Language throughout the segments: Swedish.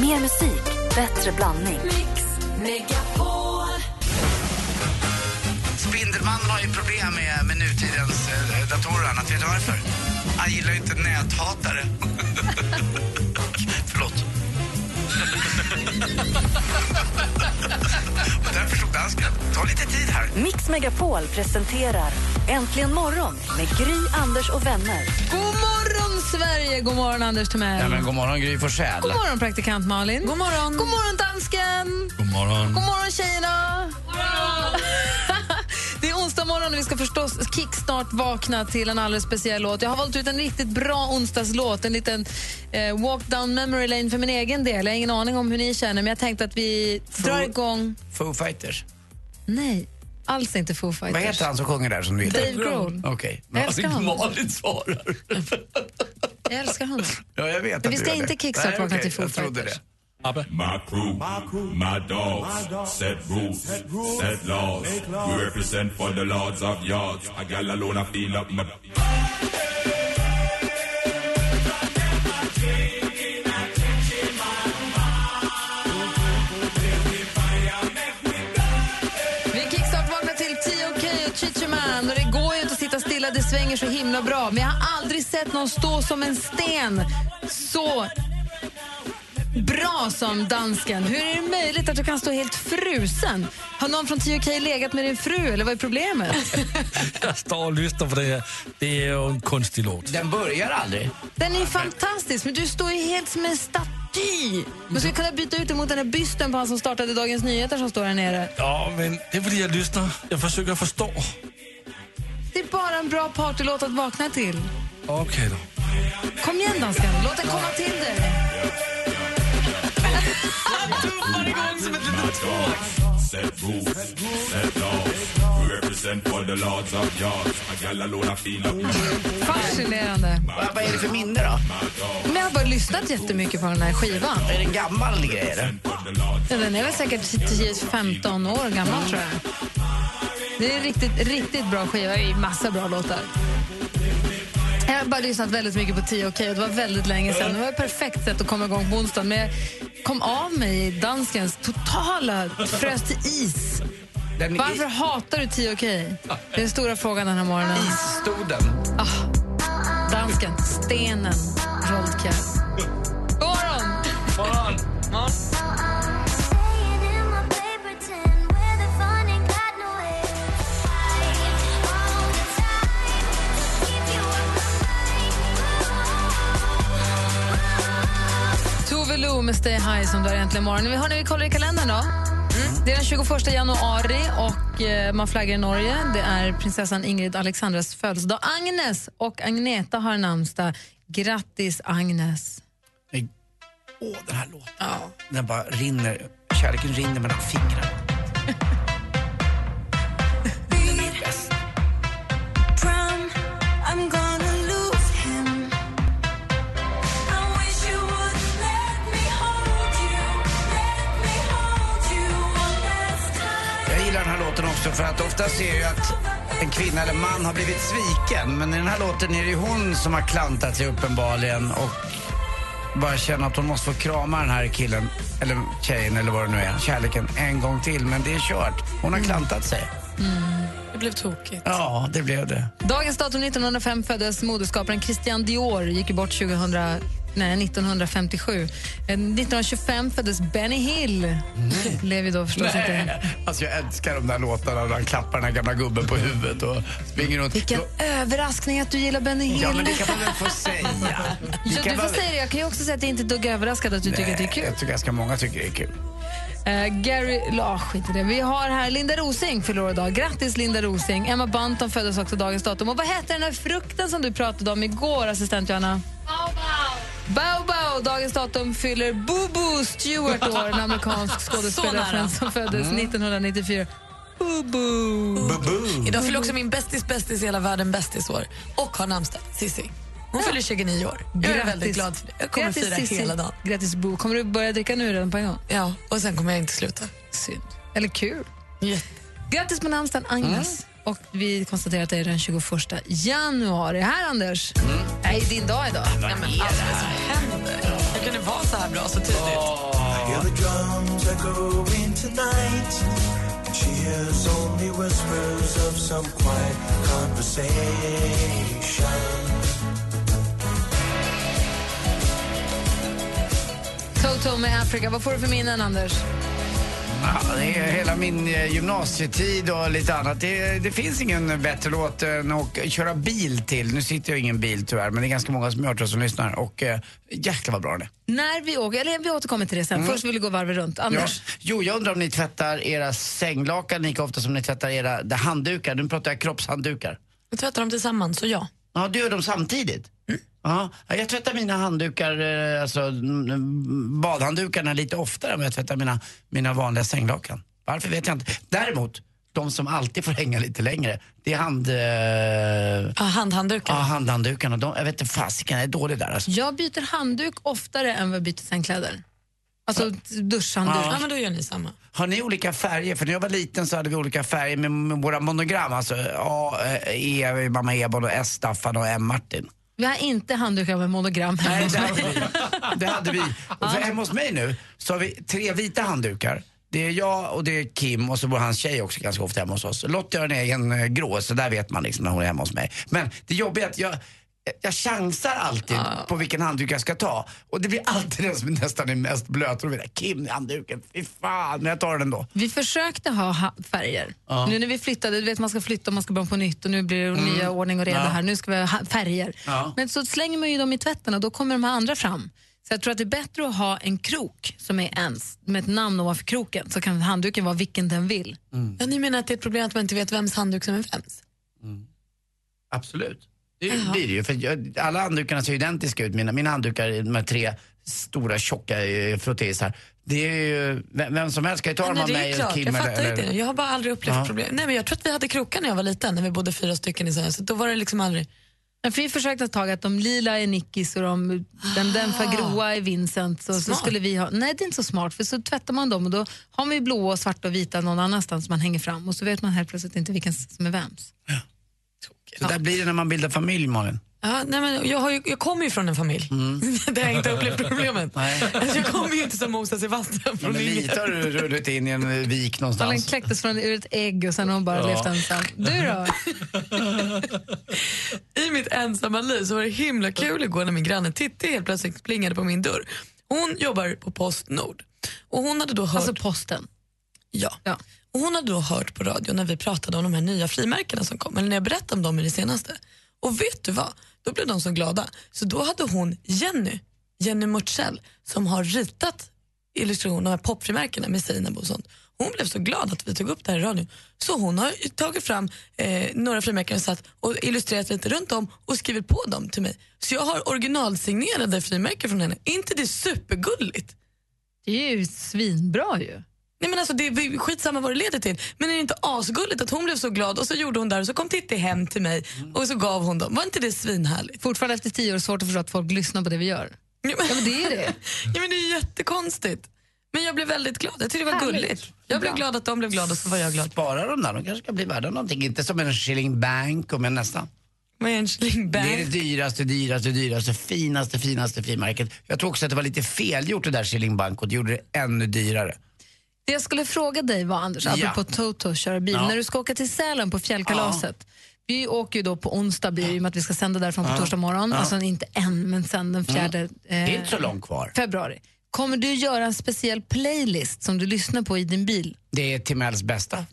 Mer musik, bättre blandning. Spindelmannen har ju problem med, med nutidens eh, datorer och annat. Vet du varför? Han gillar ju inte näthatare. Förlåt. Och därför stod dansken. Ta lite tid här. Mix Megapol presenterar Äntligen morgon med Gry, Anders och vänner. God morgon, Sverige! God morgon, Anders Timell. Ja, men god morgon, Gry Forssell. God morgon, praktikant Malin. God morgon, God morgon dansken. God morgon. God morgon, tjejerna. Det är onsdag morgon och vi ska förstås kickstart vakna till en alldeles speciell låt. Jag har valt ut en riktigt bra onsdagslåt, en liten eh, walk down memory lane för min egen del. Jag har ingen aning om hur ni känner, men jag tänkte att vi drar igång... Foo Fighters. Nej, alls inte Foo Fighters. Vad heter han som sjunger där som du gillar? Dave Grohl. Okej. Jag älskar honom. Malin svarar. Jag älskar honom. Ja, jag vet att Men vi ska inte det. kickstart Nej, vakna okej, till Foo Fighters. det. Abba. My crew, my dogs, set rules, set laws. We represent for the lords of yards. A gal alone, I feel up my. Man och det går ju inte att sitta stilla, det svänger så himla bra. Men jag har aldrig sett någon stå som en sten så bra som dansken. Hur är det möjligt att du kan stå helt frusen? Har någon från TOK legat med din fru eller vad är problemet? Jag står och lyssnar på det här. Det är ju en konstig låt. Den börjar aldrig. Den är fantastisk, men du står ju helt som en staty. Du skulle kunna byta ut det mot den här bysten på han som startade Dagens Nyheter som står här nere. Ja, men det är för jag lyssnar. Jag försöker förstå. Det är bara en bra partylåt att vakna till. Okej då. Kom igen dansken, låt den komma till dig. Set rules, set laws. We represent for the lords of yards. A gal alone, I feel up my. Fascinerande. Vad, vad är det för minne då? Men jag har bara lyssnat jättemycket på den här skivan. Är det en gammal grej? Eller? Ja, Den är väl säkert 10-15 år gammal tror jag. Det är en riktigt, riktigt bra skiva. Är massa bra låtar. Jag har bara lyssnat väldigt mycket på 10 OK och det var väldigt länge sedan. Det var ett perfekt sätt att komma igång på onsdagen. Men jag kom av mig i danskens totala frös till is. Den i- Varför hatar du 10 OK? Det är den stora frågan den här morgonen. Isstoden. Ah, dansken, stenen, med Stay High som du har äntligen morgon. Vi har vi kollar i kalendern då. Det är den 21 januari och eh, man flaggar i Norge. Det är prinsessan Ingrid Alexandras födelsedag. Agnes och Agneta har namnsdag. Grattis, Agnes. Nej. Åh, den här låten. Den bara rinner. Kärleken rinner mellan fingrarna. också för att ofta ser ju att en kvinna eller man har blivit sviken. Men i den här låten är det ju hon som har klantat sig uppenbarligen och bara känner att hon måste få krama den här killen, eller tjejen eller vad det nu är, kärleken en gång till. Men det är kört. Hon har klantat sig. Det blev tokigt. Ja, det blev det. Dagens datum 1905 föddes modeskaparen Christian Dior, gick bort 2000, nej, 1957. Eh, 1925 föddes Benny Hill. Lever ju då förstås inte. Nej, alltså jag älskar de där låtarna där han klappar den här gamla gubben på huvudet och springer runt. Vilken överraskning att du gillar Benny Hill. Ja, men det kan man väl få säga. Ja, du får väl- säga det. Jag kan ju också säga att jag inte är dugg överraskad att du tycker att det är kul. Jag tycker ganska många tycker det är kul. Eh, Gary, oh, skit i det. Vi har här Linda Rosing förlorar idag. Grattis Linda Rosing. Emma Bunton föddes också dagens datum. Och vad hette den här frukten som du pratade om igår, assistent Johanna? Bao Bao, dagens datum fyller Boo Stewart år, en amerikansk skådespelare som föddes 1994. Boo Boo. Idag fyller också min bästis bästis i hela världen bästis år och har namnsdag, Cissi. Hon fyller 29 år. Jag är väldigt glad för det. Jag kommer Grattis, fira Cissi. hela dagen. Grattis Boo. Kommer du börja dricka nu redan på en gång? Ja, och sen kommer jag inte sluta. Synd. Eller kul. Jätte- Grattis på namnsdagen, Agnes. Och vi konstaterar att det är den 21 januari. Här, Anders. Det är din dag idag. Nej, men alltså, vad är det som händer? Hur kan det vara så här bra så tidigt? tonight. She hears only whispers of some quiet conversation. Toto med Africa. Vad får du för minnen, Anders? Ja, det är hela min eh, gymnasietid och lite annat. Det, det finns ingen bättre låt än att köra bil till. Nu sitter jag i ingen bil tyvärr, men det är ganska många som gör det som lyssnar. Och eh, jäklar vad bra den är. När vi åker, eller vi återkommer till det sen. Först vill vi gå varvet runt. Mm. Ja. Anders? Jo, jag undrar om ni tvättar era sänglakan lika ofta som ni tvättar era handdukar. Nu pratar jag kroppshanddukar. Vi tvättar dem tillsammans, så ja. Ja, du gör dem samtidigt? Ja, jag tvättar mina handdukar, eh, alltså mm, badhanddukarna lite oftare än jag tvättar mina, mina vanliga sänglakan. Varför vet jag inte. Däremot, de som alltid får hänga lite längre, det är hand... Eh, Ah, handhanddukar. ja, handhanddukarna. De, jag vet inte fasiken, jag är dålig där alltså. Jag byter handduk oftare än vad jag byter sängkläder. Alltså duschhandduk. Ja, men då gör ni samma. Har ni olika färger? För när jag var liten så hade vi olika färger med, med våra monogram. Alltså A, eh, E, mamma Ebon och S, Staffan och M, Martin. Vi har inte handdukar med monogram hemma Nej, det hade vi. Det hade vi. Och för hemma hos mig nu så har vi tre vita handdukar. Det är jag och det är Kim och så bor hans tjej också ganska ofta hemma hos oss. Lottie har en egen eh, grå så där vet man liksom när hon är hemma hos mig. Men det jobbiga är att jag, jag chansar alltid på vilken handduk jag ska ta. Och det blir alltid den som nästan är mest blöt. Och då jag, Kim, handduken, fy fan. Men jag tar den ändå. Vi försökte ha ha färger. Nu när vi flyttade, du vet man ska flytta och man ska börja på nytt och nu blir det nya ordning och reda Mm. Ja. här. Nu ska vi ha färger. Ja. Men så slänger man ju dem i tvätten och då kommer de här andra fram. Så jag tror att det är bättre att ha en krok som är ens, med ett namn ovanför kroken, så kan handduken vara vilken den vill. Ja, ni menar att det är ett problem att man inte vet vems handduk som är vems? Absolut. Det blir det ju. För alla handdukarna ser identiska ut. Mina, mina handdukar med tre stora tjocka eh, frottéisar. Det är ju, vem, vem som helst kan ju ta dem av det är mig klart, Kim jag fattar eller, inte det. Jag har bara aldrig upplevt Ja. problem. Nej, men jag tror att vi hade krokar när jag var liten, när vi bodde fyra stycken i så så då var det liksom aldrig... Men för vi försökte ett tag att de lila är Nickis och de, den, den för gråa är Vincent. Så, så skulle vi ha, nej det är inte så smart för så tvättar man dem och då har man ju blåa, och svarta och vita någon annanstans man hänger fram och så vet man helt plötsligt inte vilken som är vems. Så där blir det när man bildar familj Malin. Ja, nej, men jag, har ju, jag kommer ju från en familj där jag inte upplevt problemet. Alltså, jag kommer ju inte som Moses Sebastian Ja, från men inget. lite har du rullat in i en eh, vik Malin någonstans. kläcktes från ur ett ägg och sen har hon bara levt ensam. Du då? I mitt ensamma liv så var det himla kul igår när min granne Titti helt plötsligt plingade på min dörr. Hon jobbar på Postnord och hon hade då hört... Alltså posten. Ja. Ja. Och hon hade då hört på radio när vi pratade om de här nya frimärkena som kom, eller när jag berättade om dem i det senaste. Och vet du vad? Då blev de så glada. Så då hade hon Jenny, Jenny Mortzell, som har ritat illustrationerna, de här popfrimärkena med Seinabo och sånt. Hon blev så glad att vi tog upp det här i radion. Så hon har tagit fram eh, några frimärken och, satt och illustrerat lite runt om och skrivit på dem till mig. Så jag har originalsignerade frimärken från henne. Är inte det supergulligt? Det är ju svinbra ju. Nej men alltså det är skitsamma vad det leder till. Men är det inte asgulligt att hon blev så glad och så gjorde hon där och så kom Titti hem till mig och så gav hon dem. Var inte det svinhärligt? Fortfarande efter tio år svårt att förstå att folk lyssnar på det vi gör. Ja men, Ja, men det är det. ja, men det är jättekonstigt. Men jag blev väldigt glad. Jag tyckte det var Härligt. gulligt. Jag blev glad att de blev glada så var jag glad. Spara dem där, de kanske ska bli värda någonting. Inte som en shilling bank, men nästan. Vad är en shilling Det är det bank? dyraste, dyraste, dyraste, finaste, finaste frimärket. Jag tror också att det var lite felgjort det där shilling bank och det gjorde det ännu dyrare. Det jag skulle fråga dig var, Anders, Ja. apropå Toto köra bil, Ja. när du ska åka till Sälen på fjällkalaset. Vi åker ju då på onsdag blir i och med att vi ska sända därifrån på torsdag morgon. Alltså inte än, men sen den fjärde Mm. Det är eh, inte så långt kvar. februari. Kommer du göra en speciell playlist som du lyssnar på i din bil? Det är Timells bästa.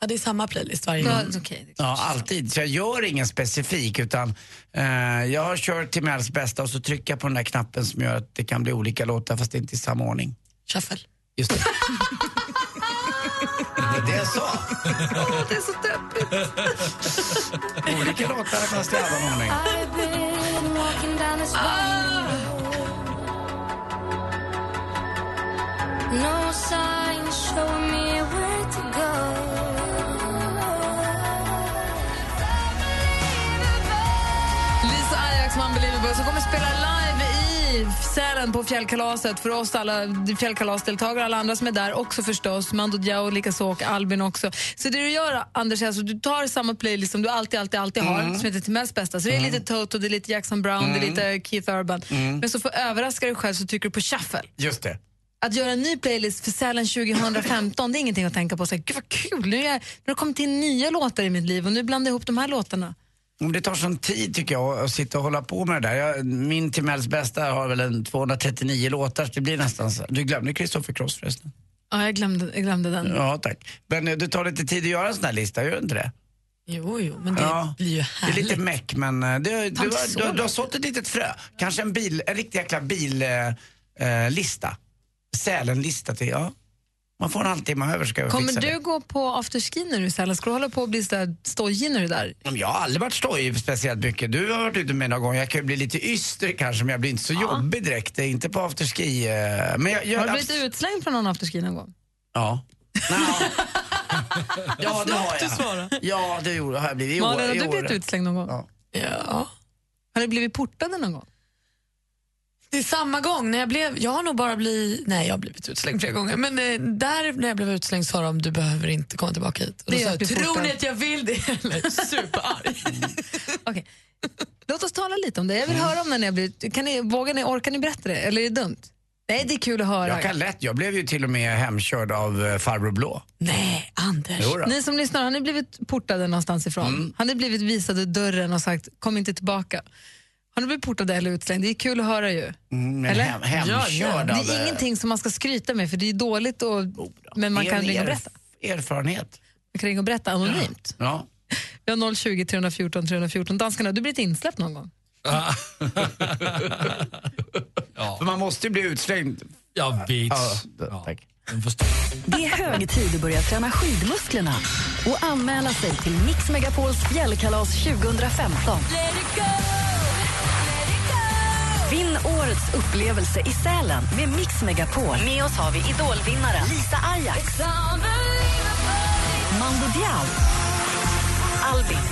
Ja, det är samma playlist varje Ja, gång. är klart. Ja, alltid. Så jag gör ingen specifik utan eh, jag har kört Timells bästa och så trycker jag på den där knappen som gör att det kan bli olika låtar fast inte i samma ordning. Shuffle. Just det. det är det jag sa. Åh, det är så deppigt. Olika låtar fast i annan ordning. Lisa Ajax med Unbelievable som kommer spela live i Sälen på fjällkalaset för oss alla fjällkalasdeltagare alla andra som är där också förstås. Mando Diao likaså och Albin också. Så det du gör Anders är alltså du tar samma playlist som du alltid, alltid, alltid har som heter till mest bästa. Så det är lite Toto, det är lite Jackson Brown, det är lite Keith Urban. Men så för att överraska dig själv så trycker du på shuffle. Just det. Att göra en ny playlist för Sälen 2015, det är ingenting att tänka på. Så här, Gud vad kul, nu, är jag, nu har det kommit in nya låtar i mitt liv och nu blandar jag ihop de här låtarna. Men Det tar sån tid tycker jag att sitta och hålla på med det där. Jag, min Timells bästa har väl en 239 låtar, så det blir nästan så. Du glömde Christopher Cross förresten. Ja, jag glömde, jag glömde den. Ja, tack. Men eh, det tar lite tid att göra en sån här lista, gör det inte det? Jo, jo, men det Ja. blir ju Det är härligt. lite meck, men eh, du, du, har- du, har- du har sått ett litet frö. Kanske en, bil, en riktig jäkla billista. Eh, lista. Sälen-lista till, ja. Man får en halvtimme över ska jag Kommer fixa du det. gå på afterski när du Sälen? Ska du hålla på och bli så stojig när du är där? Jag har aldrig varit stojig speciellt mycket. Du har varit ute med någon gång. Jag kan ju bli lite yster kanske, men jag blir inte så jobbig direkt. Inte på afterski. eh, Men jag, jag, Har du blivit utslängd från någon afterski någon gång? Ja. Ja, det har jag. Ja, det gjorde- har jag blivit. I Malin, har du blivit utslängd någon gång? Ja. Ja. Har du blivit portade någon gång? Det är samma gång. När jag, blev, jag har nog bara blivit... Nej, jag har blivit utslängd flera gånger. Men eh, där när jag blev utslängd sa de du behöver inte komma tillbaka hit. Och Det då är sa jag, tror portad." ni att jag vill det? Eller superarg. Okej. Låt oss tala lite om det. Jag vill höra om när ni har blivit... Kan ni, vågar ni, orkar ni berätta det? Eller är det dumt? Nej, det är kul att höra. Jag kan lätt. Jag blev ju till och med hemkörd av eh, farbror Blå. Nej, Anders. Ni som lyssnar, har ni blivit portade någonstans ifrån? Har ni blivit visade dörren och sagt kom inte tillbaka? Har ni blivit portade eller utslängd? Det är kul att höra ju. Mm, men Eller? hem, hemkörd Det av... är eh, ingenting som man ska skryta med för det är dåligt och, men man er- kan ringa och er- berätta. Erfarenhet. Man kan ringa och berätta anonymt. Ja. Vi har 020 314 314. Danskarna, har du blivit insläppt någon gång? För man måste ju bli utslängd. Jag vet. Ja, tack. Det är hög tid att börja träna skidmusklerna och anmäla sig till Mix Megapols fjällkalas 2015. Vinn årets upplevelse i Sälen med Mix Megapol. Med oss har vi idolvinnaren Lisa Ajax, Mando Diao, Albin.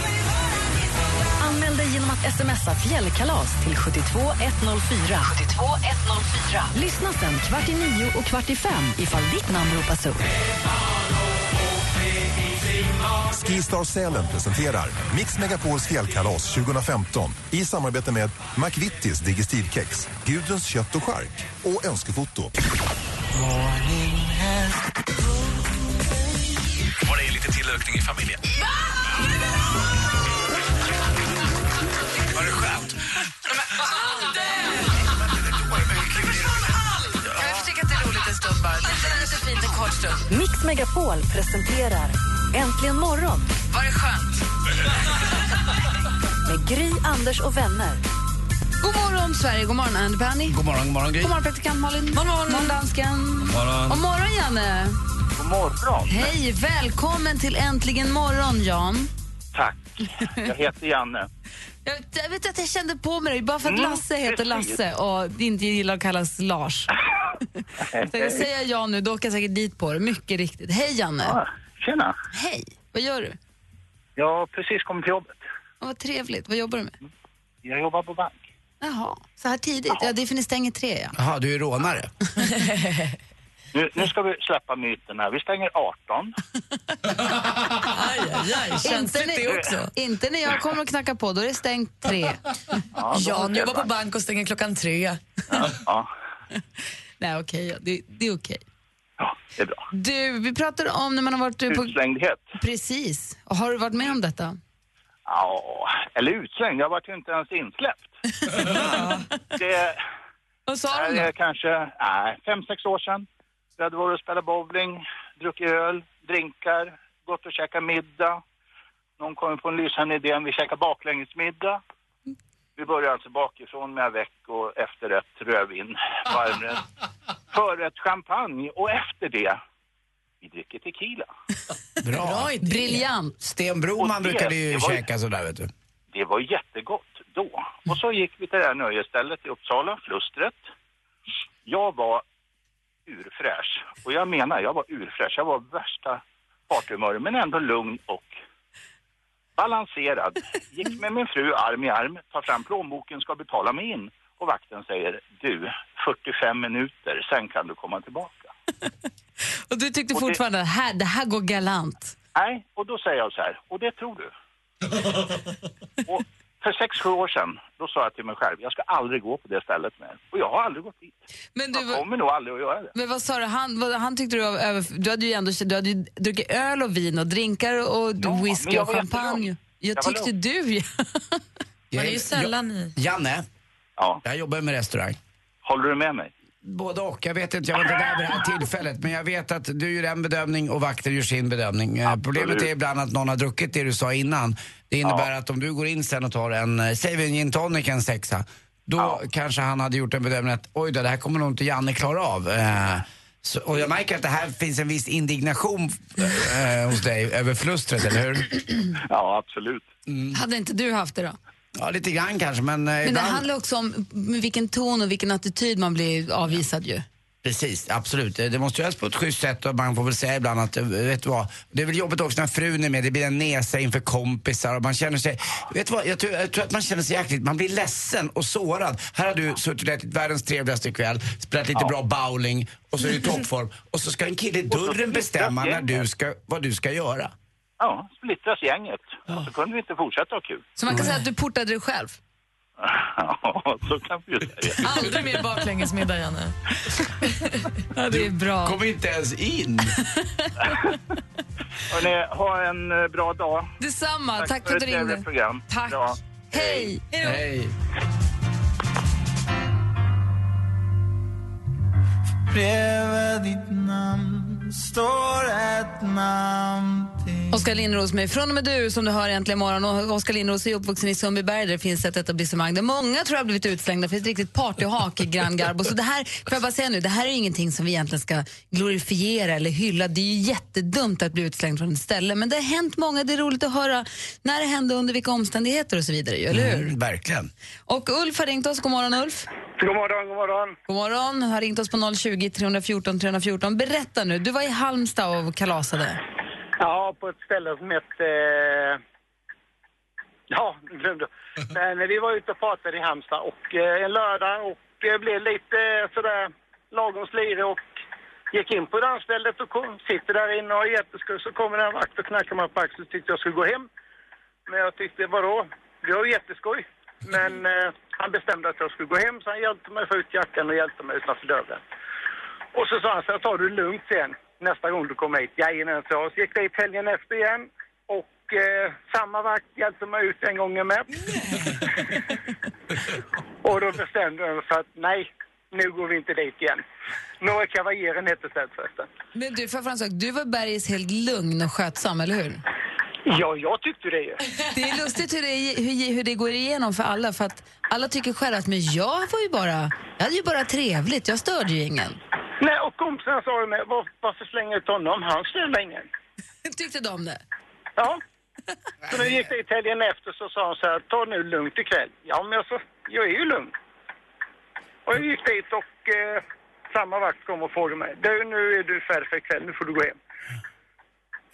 Anmäl dig genom att smsa fjällkalas till 72104. 72104. Lyssna sen kvart i nio och kvart i fem ifall ditt namn ropas upp. Skistar Sälen presenterar Mix Megapols fjällkalas 2015 i samarbete med McVittys Digestivkex, Gudruns kött och chark och Önskefoto. Var det lite tillökning i familjen? Var det skönt? Jag tycker att det är roligt en stund bara. Det är lite fint en kort stund. Mix Megapol presenterar Äntligen morgon Var det skönt? med Gry, Anders och vänner. God morgon Sverige, god morgon Andy Penny. God morgon, god morgon Gry. God morgon praktikant Malin. God morgon, dansken. Morgon. Och morgon Janne. God morgon. Hej, välkommen till Äntligen morgon Jan. Tack. Jag heter Janne. Jag, jag vet att jag kände på mig det, bara för att Mm, Lasse heter. Lasse och inte gillar att kallas Lars. Så jag säger ja nu, då åker jag säkert dit på det. Mycket riktigt. Hej Janne. Ja, tjena. Hej, vad gör du? Jag har precis kommit till jobbet. Åh, vad trevligt. Vad jobbar du med? Jag jobbar på bank. Jaha, så här tidigt? Ja, det är för ni stänger tre ja. Jaha, du är rånare. Nu, nu ska vi släppa myterna. Vi stänger 18. Aj, aj, aj. Känsligt ni- det också. Inte när jag kommer och knackar på, då är det stängt tre. Ja, Jan jobbar på bank och stänger klockan tre. Ja, Nej, okej, ja, det, det är okej. ja, det är bra. Du, vi pratade om när man har varit på... Utslängdhet. Precis. Och har du varit med om detta? Ja, eller utslängd. Jag vart ju inte ens insläppt. Det Vad sa de är då? kanske nej, fem, sex år sedan. Vi hade varit och spelat bowling, druckit öl, drinkar, gått och käkat middag. Någon kom på en lysande idé, vi käkar baklängesmiddag. Vi börjar alltså bakifrån med avec och efterrätt rödvin, varmrätt. Förrätt champagne och efter det, vi dricker tequila. Bra. Bra idé. Briljant. Sten Broman det- brukade ju det var ju- käka sådär vet du. Det var jättegott då. Och så gick vi till det här nöjesstället i Uppsala, Flustret. Jag var urfräsch. Och jag menar, jag var urfräsch. Jag var värsta partyhumöret, men ändå lugn och balanserad. Gick med min fru arm i arm, tar fram plånboken, ska betala mig in. Och vakten säger, du, 45 minuter, sen kan du komma tillbaka. Och du tyckte Och det- fortfarande att här, det här går galant? Nej, och då säger jag så här, och det tror du? och för sex, sju år sedan, då sa jag till mig själv, jag ska aldrig gå på det stället mer. Och jag har aldrig gått dit. Men du, Jag kommer nog aldrig att göra det. Men vad sa du, han, vad, han tyckte du var över... Du hade ju ändå du hade ju druckit öl och vin och drinkar och men whisky jag och champagne. Jag Jag var tyckte du. Man är ju sällan i... Janne, Ja, jag jobbar med restaurang. håller du med mig? Både och. Jag vet inte, jag var inte där vid det här tillfället. Men jag vet att du gör en bedömning och vakten gör sin bedömning. Eh, Problemet är ibland att någon har druckit det du sa innan. Det innebär att om du går in sen och tar en, eh, säg vi en gin tonic, en sexa. Då kanske han hade gjort en bedömning att oj då, det här kommer nog inte Janne klara av. Eh, så, och jag märker att det här finns en viss indignation eh, hos dig över förlustret, eller hur? Ja, absolut. Hade inte du haft det då? Ja, lite grann kanske, men, eh, Men det ibland... handlar också om med vilken ton och vilken attityd man blir avvisad ju. Precis, absolut. Det måste göras på ett schysst sätt och man får väl säga ibland att, eh, vet du vad, det är väl jobbigt också när frun är med, det blir en nesa inför kompisar och man känner sig, vet du vad, jag tror, jag tror att man känner sig jäkligt, man blir ledsen och sårad. Här har du suttit och ätit världens trevligaste kväll, spelat lite bra bowling och så är du i toppform och så ska en kille i dörren bestämma när du ska, vad du ska göra. Ja, splittras gänget. Och så kunde vi inte fortsätta ha kul. Så man kan säga att du portade dig själv. Ja, så kan vi ju säga. Aldrig mer baklängesmiddag, Janne. Ja, det är bra. Kom inte ens in! Hörrni, ha en eh, bra dag. Detsamma, tack, för att du ringde. program. Tack. Bra. Hej! Hej. Bredvid ditt namn står ett namn Oskar Lindros med Från och med du som du hör äntligen morgon. Och Oskar Lindros är uppvuxen i Sundbyberg där det finns ett etablissemang där många tror jag har blivit utslängda för ett riktigt partyhak i Gran Garbo. Så det här, får jag bara säga nu, det här är ingenting som vi egentligen ska glorifiera eller hylla. Det är ju jättedumt att bli utslängd från ett ställe men det har hänt många. Det är roligt att höra när det hände, under vilka omständigheter och så vidare, ju, eller hur? Mm, verkligen. Och Ulf har ringt oss. God morgon Ulf. God morgon, god morgon. God morgon. Har ringt oss på 020 314 314. Berätta nu, du var i Halmstad och kalasade. Ja, på ett ställe som hette... Eh... Ja, glömde. Men vi var ute och pratade i Halmstad och eh, en lördag och det blev lite eh, sådär lagom slirig och gick in på dansstället och kom, sitter där inne och är jätteskoj. Så kommer en vakt och knackar mig på axeln och tyckte jag skulle gå hem. Men jag tyckte, vadå? Vi har ju jätteskoj. Men eh, han bestämde att jag skulle gå hem så han hjälpte mig få ut jackan och hjälpte mig utanför dörren. Och så sa han så här, tar du lugnt sen nästa gång du kommer hit. Jajamän, så jag. Så gick jag dit helgen efter igen och eh, samma vakt hjälpte mig ut en gång med. och då bestämde jag mig för att nej, nu går vi inte dit igen. Några kavaljerer hette stället förresten. Men du, för en sak, du var Bergis helt lugn och skötsam, eller hur? Ja, jag tyckte det ju. Det är lustigt hur det, hur, hur det går igenom för alla. För att alla tycker själva att men jag var ju bara, jag hade ju bara trevligt, jag störde ju ingen. Kompisarna sa ju med, var, varför slänga ut honom? Han störde ingen. Tyckte de det? Ja. Så när vi gick dit helgen efter så sa han så här, ta nu lugnt ikväll. Ja, men jag sa, jag är ju lugn. Och jag gick dit och eh, samma vakt kom och frågade mig, du nu är du färdig för ikväll, nu får du gå hem.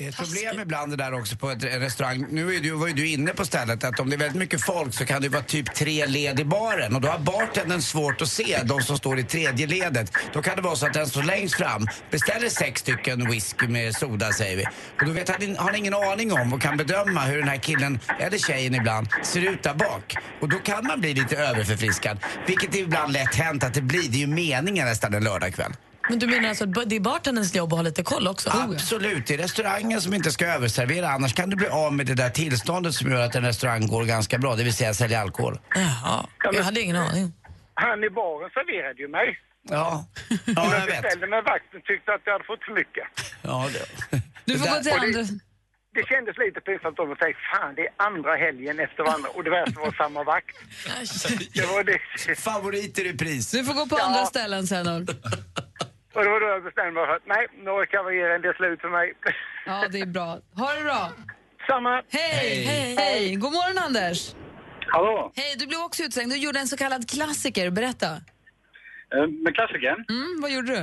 Det är ett problem ibland det där också på en restaurang. Nu är du, var ju du inne på stället att om det är väldigt mycket folk så kan det vara typ tre led i baren och då har bartendern svårt att se de som står i tredje ledet. Då kan det vara så att den står längst fram beställer sex stycken whisky med soda säger vi. Och då vet han, har han ingen aning om och kan bedöma hur den här killen, eller tjejen ibland, ser ut där bak. Och då kan man bli lite överförfriskad. Vilket är ibland lätt hänt att det blir. Det är ju meningen nästan en lördagkväll. Men du menar alltså att det är bartenderns jobb att ha lite koll också? Absolut, det är restaurangen som inte ska överservera. Annars kan du bli av med det där tillståndet som gör att en restaurang går ganska bra, det vill säga sälja alkohol. Jaha, jag hade ingen aning. Han i baren serverade ju mig. Ja, ja jag jag vet. beställde med vakten tyckte att jag hade fått för mycket. Ja, det. Du får Det gå till andra... Det kändes lite pinsamt om att säga, fan det är andra helgen efter varandra och det värsta var samma vakt. Det var det. Favoriter i pris. Du får gå på Ja. andra ställen sen. Och det var då jag bestämde mig för att nej, några kavaljerer, det är slut för mig. Ja, det är bra. Ha det bra. Samma. Hej! Hej! Hej. God morgon, Anders. Hallå? Hej, du blev också utslängd. Du gjorde en så kallad klassiker. Berätta. Eh, Med klassikern? Mm, vad gjorde du?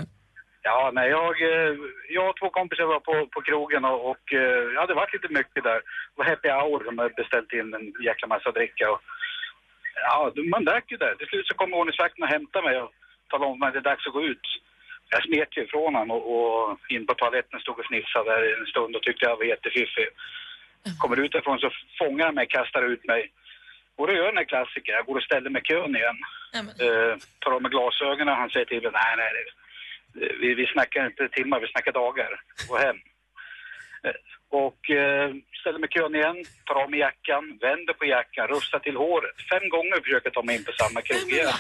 Ja, nej, jag, eh, jag och två kompisar var på, på krogen och, och eh, ja, det var lite mycket där. Det var happy hour som hade beställt in en jäkla massa dricka. Och, ja, man drack ju där. Till slut så kom ordningsvakten och hämtade mig och talade om att det är dags att gå ut. Jag smet ju ifrån honom och, och in på toaletten stod och fnissade där en stund och tyckte jag var jättefiffig. Kommer ut därifrån så fångar han mig, kastar ut mig. Och då gör den här klassikern. Jag går och ställer mig i kön igen. Eh, tar av mig glasögonen. Han säger till mig, nej, nej, vi, vi snackar inte timmar, vi snackar dagar. Gå hem. Eh, och eh, ställer mig i kön igen, tar av mig jackan, vänder på jackan, rufsar till håret. Fem gånger försöker jag ta mig in på samma krog igen.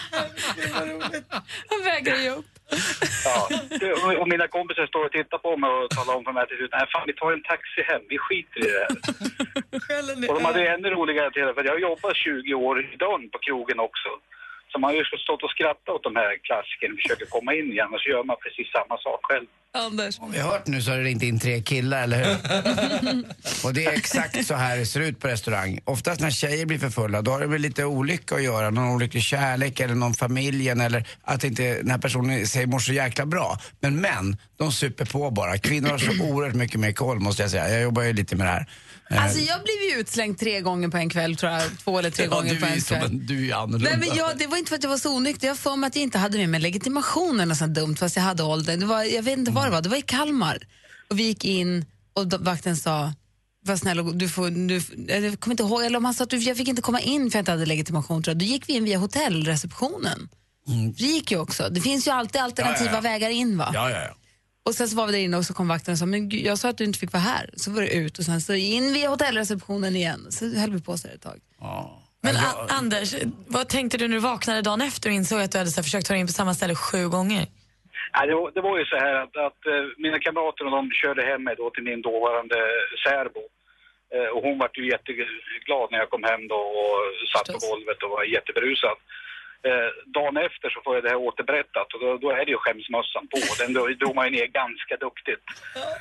Han vägrar ge upp. Ja. Och- mina kompisar står och tittar på mig och talar om för mig till slut, nej fan vi tar en taxi hem, vi skiter i det här. och de hade ännu roligare till för jag har jobbat 20 år i dörren på krogen också. Så man har ju stått och skrattat åt de här klassikerna, försöker komma in igen och så gör man precis samma sak själv. Anders. Om vi har hört nu så har det ringt in tre killar, eller hur? och det är exakt så här det ser ut på restaurang. Oftast när tjejer blir för fulla, då har det väl lite olycka att göra. Någon olycklig kärlek eller någon familjen eller att inte den här personen sig mår så jäkla bra. Men män, de super på bara. Kvinnor har så oerhört mycket mer koll måste jag säga. Jag jobbar ju lite med det här. Eh, Alltså jag blev ju utslängd tre gånger på en kväll tror jag. Två eller tre ja, gånger på en kväll. du är ju annorlunda. Nej, men jag, det var inte för att jag var så onykter. Jag för mig att jag inte hade med mig legitimation eller sånt dumt fast jag hade ålder. Det var, jag vet inte vad det var. Det var i Kalmar. Och vi gick in och vakten sa var snäll och du får, du, jag kommer inte ihåg, eller om han sa att du, jag fick inte komma in för jag inte hade legitimation tror jag. Då gick vi in via hotellreceptionen. Det gick ju också. Det finns ju alltid alternativa Ja, ja, ja. vägar in va? Ja, ja, ja. Och sen så var vi där inne och så kom vakten och sa, men gud, jag sa att du inte fick vara här. Så var det ut och sen så in via hotellreceptionen igen. Så höll vi på så ett tag. Men A- Anders, vad tänkte du när du vaknade dagen efter och insåg att du hade så försökt ta in på samma ställe sju gånger? Ja, det, var, det var ju så här att, att eh, mina kamrater och de körde hem mig då till min dåvarande särbo. Eh, och hon var ju jätteglad när jag kom hem då och satt på golvet och var jätteberusad. Eh, dagen efter så får jag det här återberättat och då, då är det ju skämsmössan på. Den då drog man ju ner ganska duktigt.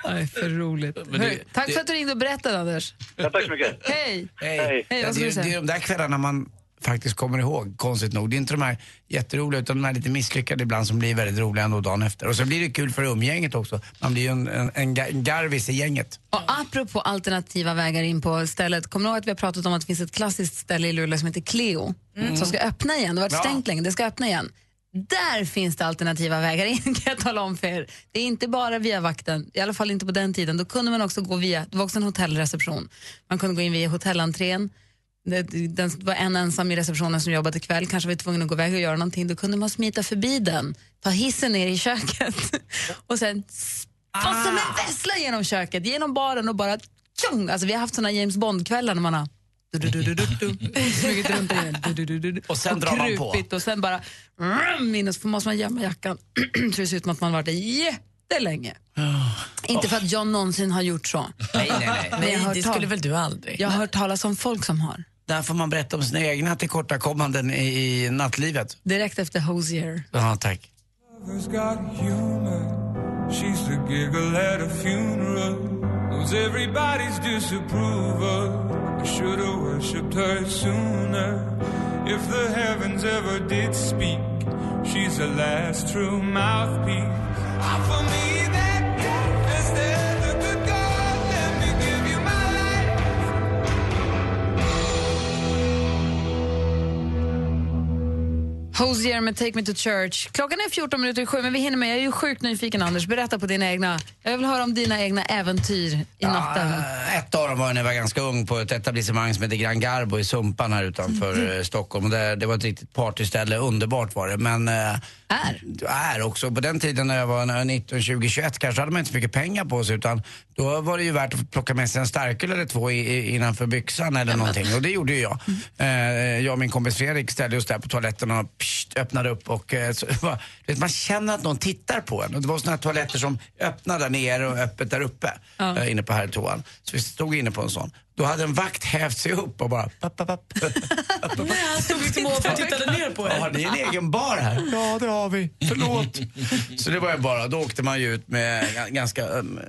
Nej, för roligt. Men det- Hör, tack det- för att du ringde och berättade, Anders. Ja, tack så mycket. Hej! Hej. Hej. Hej, det, är, det är de där kvällarna man faktiskt kommer ihåg, konstigt nog. Det är inte de här jätteroliga utan de här lite misslyckade ibland som blir väldigt roliga ändå dagen efter. Och så blir det kul för umgänget också. Man blir ju en, en, en, ga- en garvis i gänget. Och apropå alternativa vägar in på stället, kommer du ihåg att vi har pratat om att det finns ett klassiskt ställe i Luleå som heter Cleo, som ska öppna igen. Det har varit Ja. stängt länge, det ska öppna igen. Där finns det alternativa vägar in kan jag tala om för er. Det är inte bara via vakten, i alla fall inte på den tiden. Då kunde man också gå via, det var också en hotellreception. Man kunde gå in via hotellentrén. Den var en ensam i receptionen som jobbade kväll, kanske var tvungen att gå iväg och göra någonting. Då kunde man smita förbi den, ta hissen ner i köket och sen och som en vessla genom köket, genom baren och bara tjong! Alltså vi har haft såna James Bond-kvällar när man har smugit runt Och sen drar man på. Och sen bara rum, in och så måste man gömma jackan så det ser ut som att man varit där jättelänge. Inte för att jag någonsin har gjort så. Nej, nej, nej. Men jag har Nej, hört det tal- skulle väl du aldrig? Jag har hört talas om folk som har. Där får man berätta om sina egna tillkortakommanden i, i nattlivet. Direkt efter Hosier. Ja, tack. Lover's got Hosier med Take Me To Church. Klockan är 14 minuter i sju, men vi hinner med. Jag är ju sjukt nyfiken, Anders. Berätta på dina egna... Jag vill höra om dina egna äventyr i natten. Ja, ett av dem var när jag var ganska ung på ett etablissemang som heter Gran Garbo i Sumpan här utanför eh, Stockholm. Där, det var ett riktigt partyställe, underbart var det. Men, eh, är? Är också. På den tiden när jag var när jag var 19, 20, 21 kanske hade man inte så mycket pengar på sig utan då var det ju värt att plocka med sig en starköl eller två i, i, innanför byxan eller någonting. Och det gjorde ju jag. Eh, jag och min kompis Fredrik ställde oss där på toaletten och öppnade upp och eh, så, vet, man känner att någon tittar på en. Och det var såna här toaletter som öppnar där nere och öppet där uppe. eh, inne på herrtoan. Så vi stod inne på en sån. Då hade en vakt hävt sig upp och bara... Papp, papp, papp. Han stod liksom och tittade ner på Ja, er. det är en egen bar här. Ja, det har vi. Förlåt. Så det var ju bara, då åkte man ju ut med ga- ganska, um,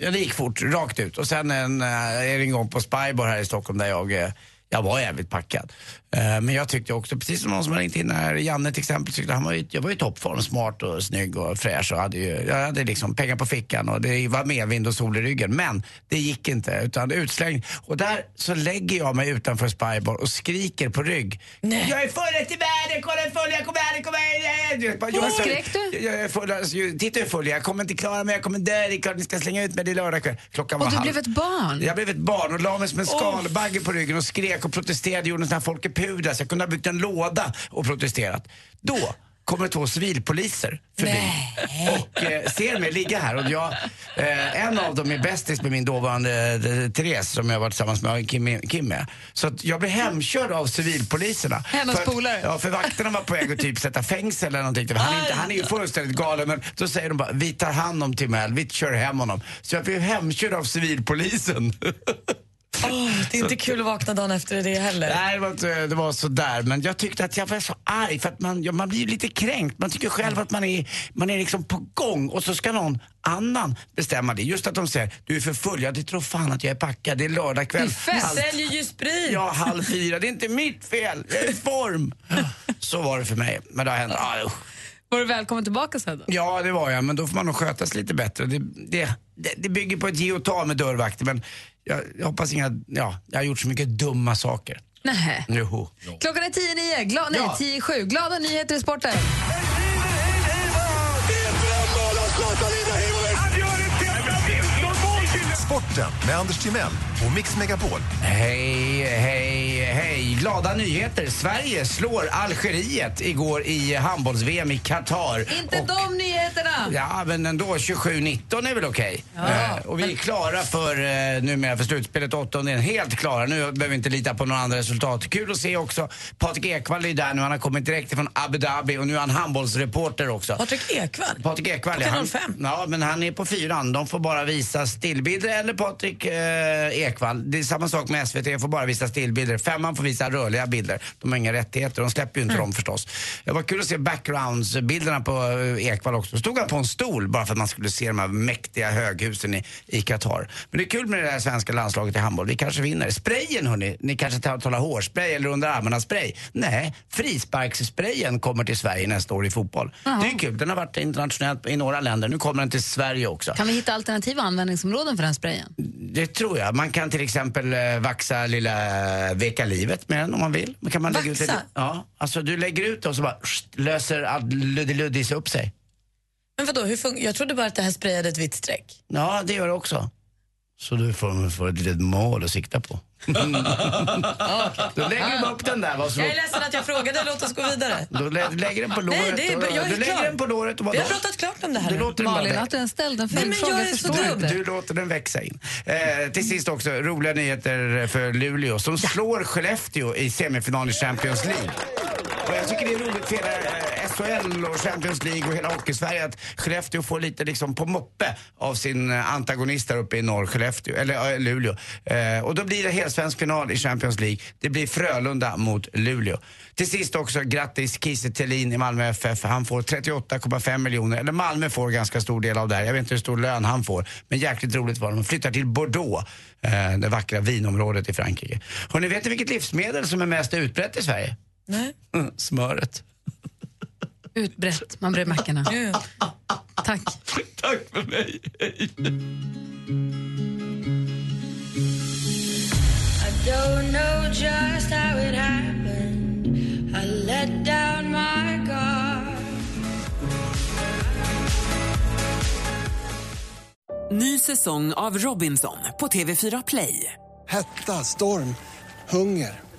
ja det gick fort, rakt ut. Och sen en, uh, är det en gång på Spybar här i Stockholm där jag, eh, jag var jävligt packad. Eh, men jag tyckte också, precis som någon som har ringt in här, Janne till exempel, tyckte han var ju, jag var i toppform, smart och snygg och fräsch och hade ju, jag hade liksom pengar på fickan och det var medvind och sol i ryggen. Men det gick inte, utan utslängd. Och där så lägger jag mig utanför Spybar och skriker på rygg. Nej. Jag är fullast i världen, kolla hur full jag kommer här, kommer här. Vad jag- skrek du? Jag är full, alltså, titta hur full jag är, jag kommer inte klara mig, jag kommer dö, det är klart ni ska slänga ut mig, det är lördag kväll. Klockan var Och du halv. blev ett barn? Jag blev ett barn och la mig som en skalbagge på ryggen och skrek skrek och protesterade, gjorde en sån här Folke Pudas. Jag kunde ha byggt en låda och protesterat. Då kommer två civilpoliser förbi och eh, ser mig ligga här. Och jag, eh, en av dem är bästis med min dåvarande eh, Therese som jag var tillsammans med Kim, Kim med. Så att jag blev hemkörd av civilpoliserna. Hennes polare. Ja, för vakterna var på väg att typ sätta fängsel eller någonting. Han är, inte, han är ju fullständigt galen men då säger de bara vi tar hand om Timell, vi kör hem honom. Så jag blev hemkörd av civilpolisen. Åh, det är inte kul att vakna dagen efter det heller. Nej, det var, inte, det var sådär. Men jag tyckte att jag var så arg för att man, ja, man blir lite kränkt. Man tycker själv att man är, man är liksom på gång och så ska någon annan bestämma det. Just att de säger du är för full. Ja, det tror fan att jag är packad. Det är lördag kväll. Du säljer ju sprit. Ja, halv fyra. Det är inte mitt fel. Jag är i form. Så var det för mig. Men det har hänt. Ah. Var du välkommen tillbaka sen då? Ja, det var jag, men då får man nog skötas lite bättre. Det, det, det, det bygger på ett ge och ta med dörrvakter, men jag, jag hoppas inga... Ja, jag har gjort så mycket dumma saker. Nej. Joho. Klockan är tio nio. Gla- nej, Ja. tio sju. Glada nyheter i sporten. Sporten med Anders Timell och Mix Megapol. Hej, hej, hej. Glada nyheter. Sverige slår Algeriet igår i handbolls-VM i Qatar. Inte de nyheterna! Ja, men ändå. 27-19 är väl okej. Ja. Eh, och vi är klara för eh, numera för slutspelet åttondelen. Helt klara. Nu behöver vi inte lita på några andra resultat. Kul att se också. Patrik Ekwall är där nu. Han har kommit direkt från Abu Dhabi och nu är han handbollsreporter också. Patrik Ekwall? Patrik Ekwall, På ja, han, 5. ja, men han är på fyran. De får bara visa stillbilder. Eller Patrik eh, Ekwall. Det är samma sak med SVT, får bara visa stillbilder. Femman får visa rörliga bilder. De har inga rättigheter. De släpper ju inte dem förstås. Det var kul att se backgrounds-bilderna på eh, Ekwall också. Stod han på en stol bara för att man skulle se de här mäktiga höghusen i, i Qatar. Men det är kul med det här svenska landslaget i handboll. Vi kanske vinner. Sprayen hörni, ni kanske talar hårspray eller under armarna spray. Nej, frisparkssprayen kommer till Sverige nästa år i fotboll. Jaha. Det är kul. Den har varit internationellt i några länder. Nu kommer den till Sverige också. Kan vi hitta alternativa användningsområden för den sprayen? Det tror jag. Man kan till exempel eh, vaxa lilla veka livet med den om man vill. Men Kan man lägga ut det, ja, alltså du lägger ut det och så bara sht, löser all luddiluddis upp sig. Men vadå, hur jag trodde bara att det här sprayade ett vitt streck. Ja, det gör det också. Så du får, får ett litet mål att sikta på. Då lägger du upp den där. Vad så, Jag är ledsen att jag frågade, låt oss gå vidare. då lä, du lägger den på Nej, låret. det är, jag är du lägger klar. den på låret och Vi har pratat klart om det här Du låter Malin, att den ställde en Nej, följdfråga. jag är så dum. Du låter den växa in. Eh, till sist också, roliga nyheter för Luleå som slår Skellefteå i semifinal i Champions League. Och jag tycker det är roligt för hela SHL och Champions League och hela Hockeysverige att Skellefteå får lite liksom på moppe av sin eh, antagonist där uppe i norr, Skellefteå, eller äh, Luleå. Eh, och då blir det helsvensk final i Champions League. Det blir Frölunda mot Luleå. Till sist också grattis Kiese Thelin i Malmö FF. Han får 38,5 miljoner, eller Malmö får ganska stor del av det här. Jag vet inte hur stor lön han får, men jäkligt roligt var det. De flyttar till Bordeaux, eh, det vackra vinområdet i Frankrike. Hörrni, vet ni vilket livsmedel som är mest utbrett i Sverige? Nej. Smöret. Utbrett. Man brer mackorna. Ja. Tack. Tack för mig. Hej. Ny säsong av Robinson på TV4 Play. Hetta, storm, hunger.